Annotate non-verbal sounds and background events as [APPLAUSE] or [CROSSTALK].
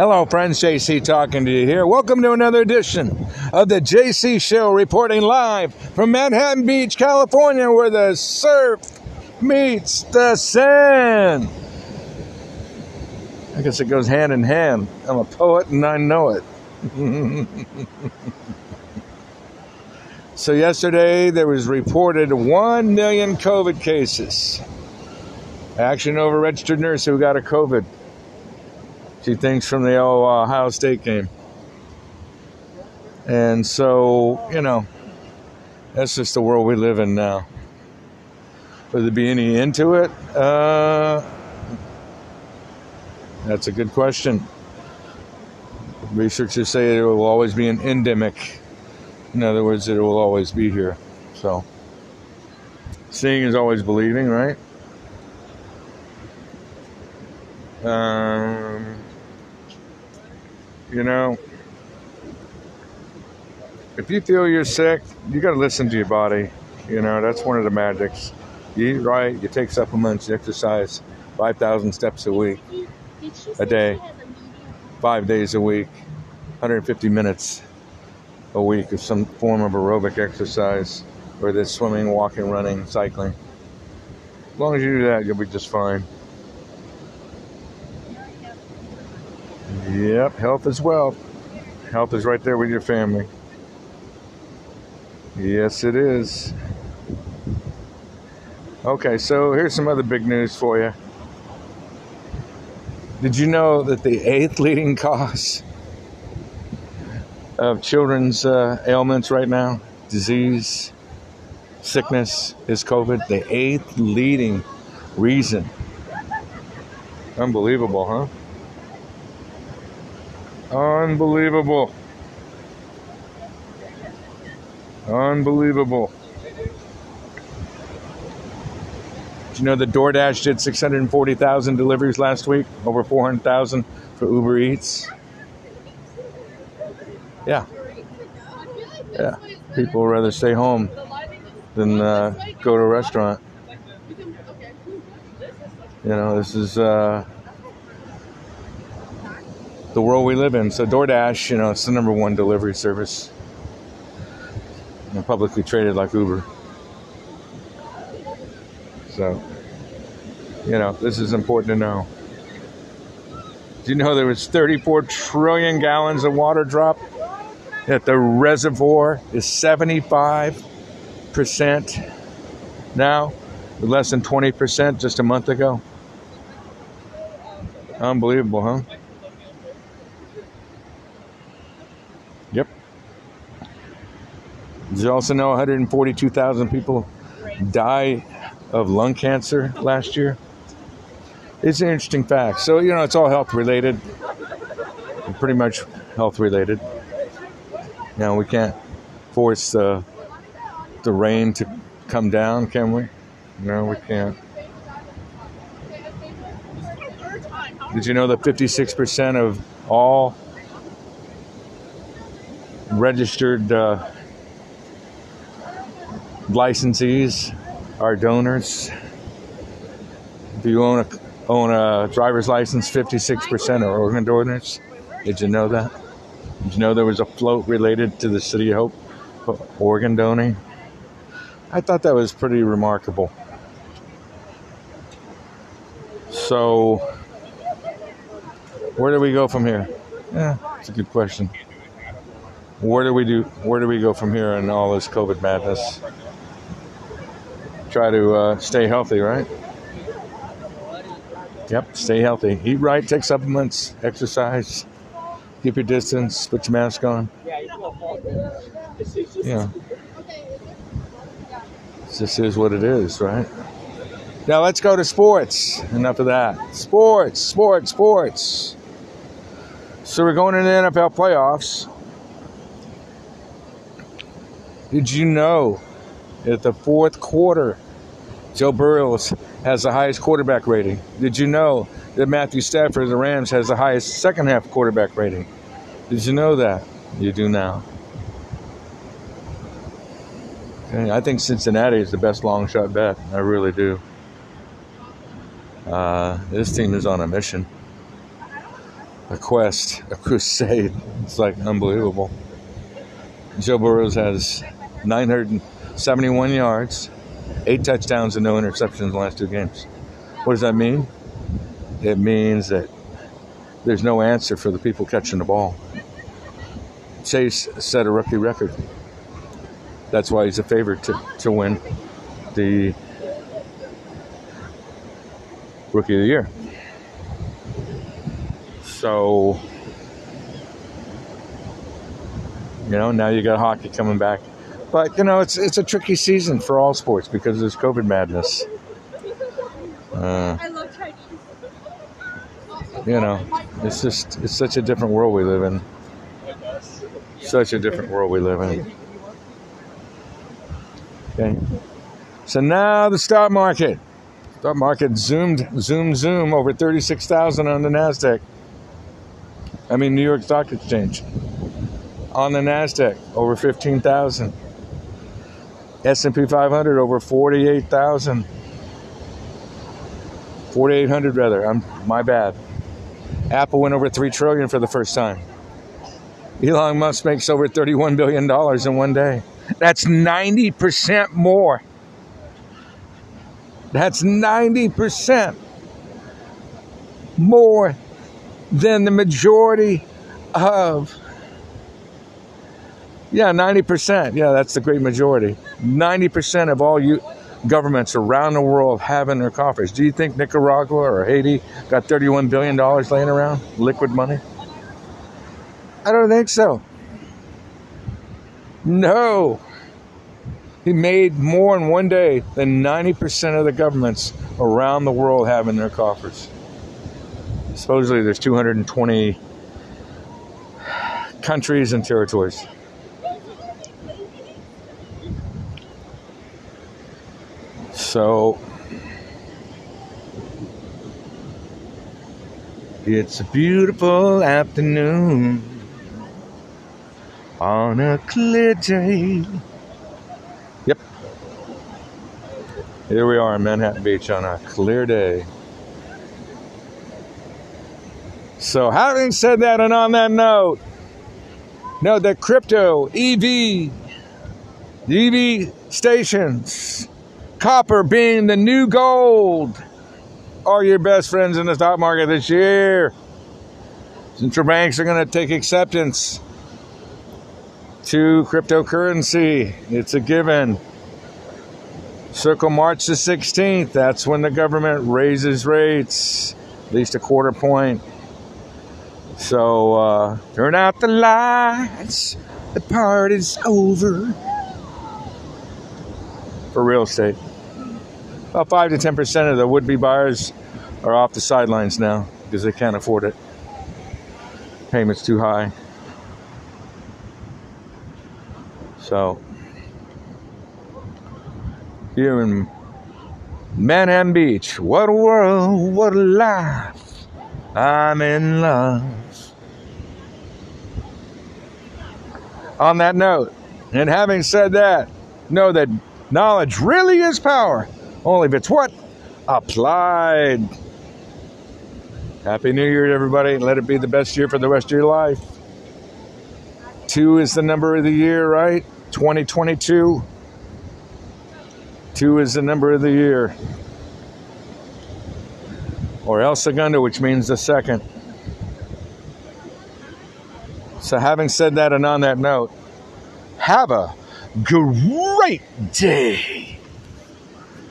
Hello, friends. JC talking to you here. Welcome to another edition of the JC Show, reporting live from Manhattan Beach, California, where the surf meets the sand. I guess it goes hand in hand. I'm a poet and I know it. [LAUGHS] so, yesterday there was reported 1 million COVID cases. Action over registered nurse who got a COVID. She thinks from the Ohio State game. And so, you know, that's just the world we live in now. Would there be any into it? Uh, that's a good question. Researchers say it will always be an endemic. In other words, it will always be here. So, seeing is always believing, right? Um, you know, if you feel you're sick, you got to listen to your body. You know, that's one of the magics. You eat right, you take supplements, you exercise 5,000 steps a week, a day, five days a week, 150 minutes a week of some form of aerobic exercise, whether it's swimming, walking, running, cycling. As long as you do that, you'll be just fine. Yep, health is wealth. Health is right there with your family. Yes, it is. Okay, so here's some other big news for you. Did you know that the eighth leading cause of children's uh, ailments right now, disease, sickness, is COVID? The eighth leading reason. Unbelievable, huh? Unbelievable. Unbelievable. Did you know that DoorDash did 640,000 deliveries last week? Over 400,000 for Uber Eats? Yeah. Yeah. People would rather stay home than uh, go to a restaurant. You know, this is. Uh, the world we live in. So DoorDash, you know, it's the number one delivery service. And publicly traded like Uber. So, you know, this is important to know. Do you know there was 34 trillion gallons of water dropped? That the reservoir is 75% now, less than 20% just a month ago. Unbelievable, huh? Did you also know 142,000 people die of lung cancer last year? It's an interesting fact. So, you know, it's all health related, pretty much health related. Now, we can't force the, the rain to come down, can we? No, we can't. Did you know that 56% of all registered uh, licensees are donors. If you own a own a driver's license, 56% are organ donors. Did you know that? Did you know there was a float related to the City of Hope organ donating? I thought that was pretty remarkable. So, where do we go from here? Yeah, it's a good question where do we do where do we go from here in all this COVID madness? Try to uh, stay healthy, right? Yep, stay healthy. Eat right, take supplements, exercise, keep your distance, put your mask on. Yeah. This is what it is, right? Now let's go to sports. Enough of that. Sports, sports, sports. So we're going into the NFL playoffs. Did you know that the fourth quarter, Joe Burrows has the highest quarterback rating? Did you know that Matthew Stafford of the Rams has the highest second half quarterback rating? Did you know that? You do now. I think Cincinnati is the best long shot bet. I really do. Uh, this team is on a mission. a quest, a crusade. It's like unbelievable. Joe Burrows has 971 yards, eight touchdowns, and no interceptions in the last two games. What does that mean? It means that there's no answer for the people catching the ball. Chase set a rookie record. That's why he's a favorite to, to win the Rookie of the Year. So, you know, now you got hockey coming back. But, you know, it's, it's a tricky season for all sports because there's COVID madness. Uh, you know, it's just, it's such a different world we live in. Such a different world we live in. Okay. So now the stock market. Stock market zoomed, zoom, zoom over 36,000 on the NASDAQ. I mean, New York Stock Exchange. On the NASDAQ, over 15,000. S&P 500 over 48,000. 4,800 rather. I'm my bad. Apple went over 3 trillion for the first time. Elon Musk makes over 31 billion dollars in one day. That's 90% more. That's 90% more than the majority of yeah, 90%. Yeah, that's the great majority. 90% of all you governments around the world have in their coffers. Do you think Nicaragua or Haiti got $31 billion laying around, liquid money? I don't think so. No. He made more in one day than 90% of the governments around the world have in their coffers. Supposedly, there's 220 countries and territories. So, it's a beautiful afternoon on a clear day. Yep. Here we are in Manhattan Beach on a clear day. So, having said that, and on that note, note that crypto, EV, EV stations, copper being the new gold, are your best friends in the stock market this year. Central banks are going to take acceptance to cryptocurrency. It's a given. Circle March the 16th. That's when the government raises rates, at least a quarter point. So uh, turn out the lights. The party's over. For real estate. About 5 to 10% of the would be buyers are off the sidelines now because they can't afford it. Payment's too high. So, here in Manhattan Beach, what a world, what a life. I'm in love. On that note, and having said that, know that knowledge really is power, only if it's what? Applied. Happy New Year, everybody. Let it be the best year for the rest of your life. Two is the number of the year, right? 2022. Two is the number of the year. Or El Segundo, which means the second. So, having said that and on that note, have a great day.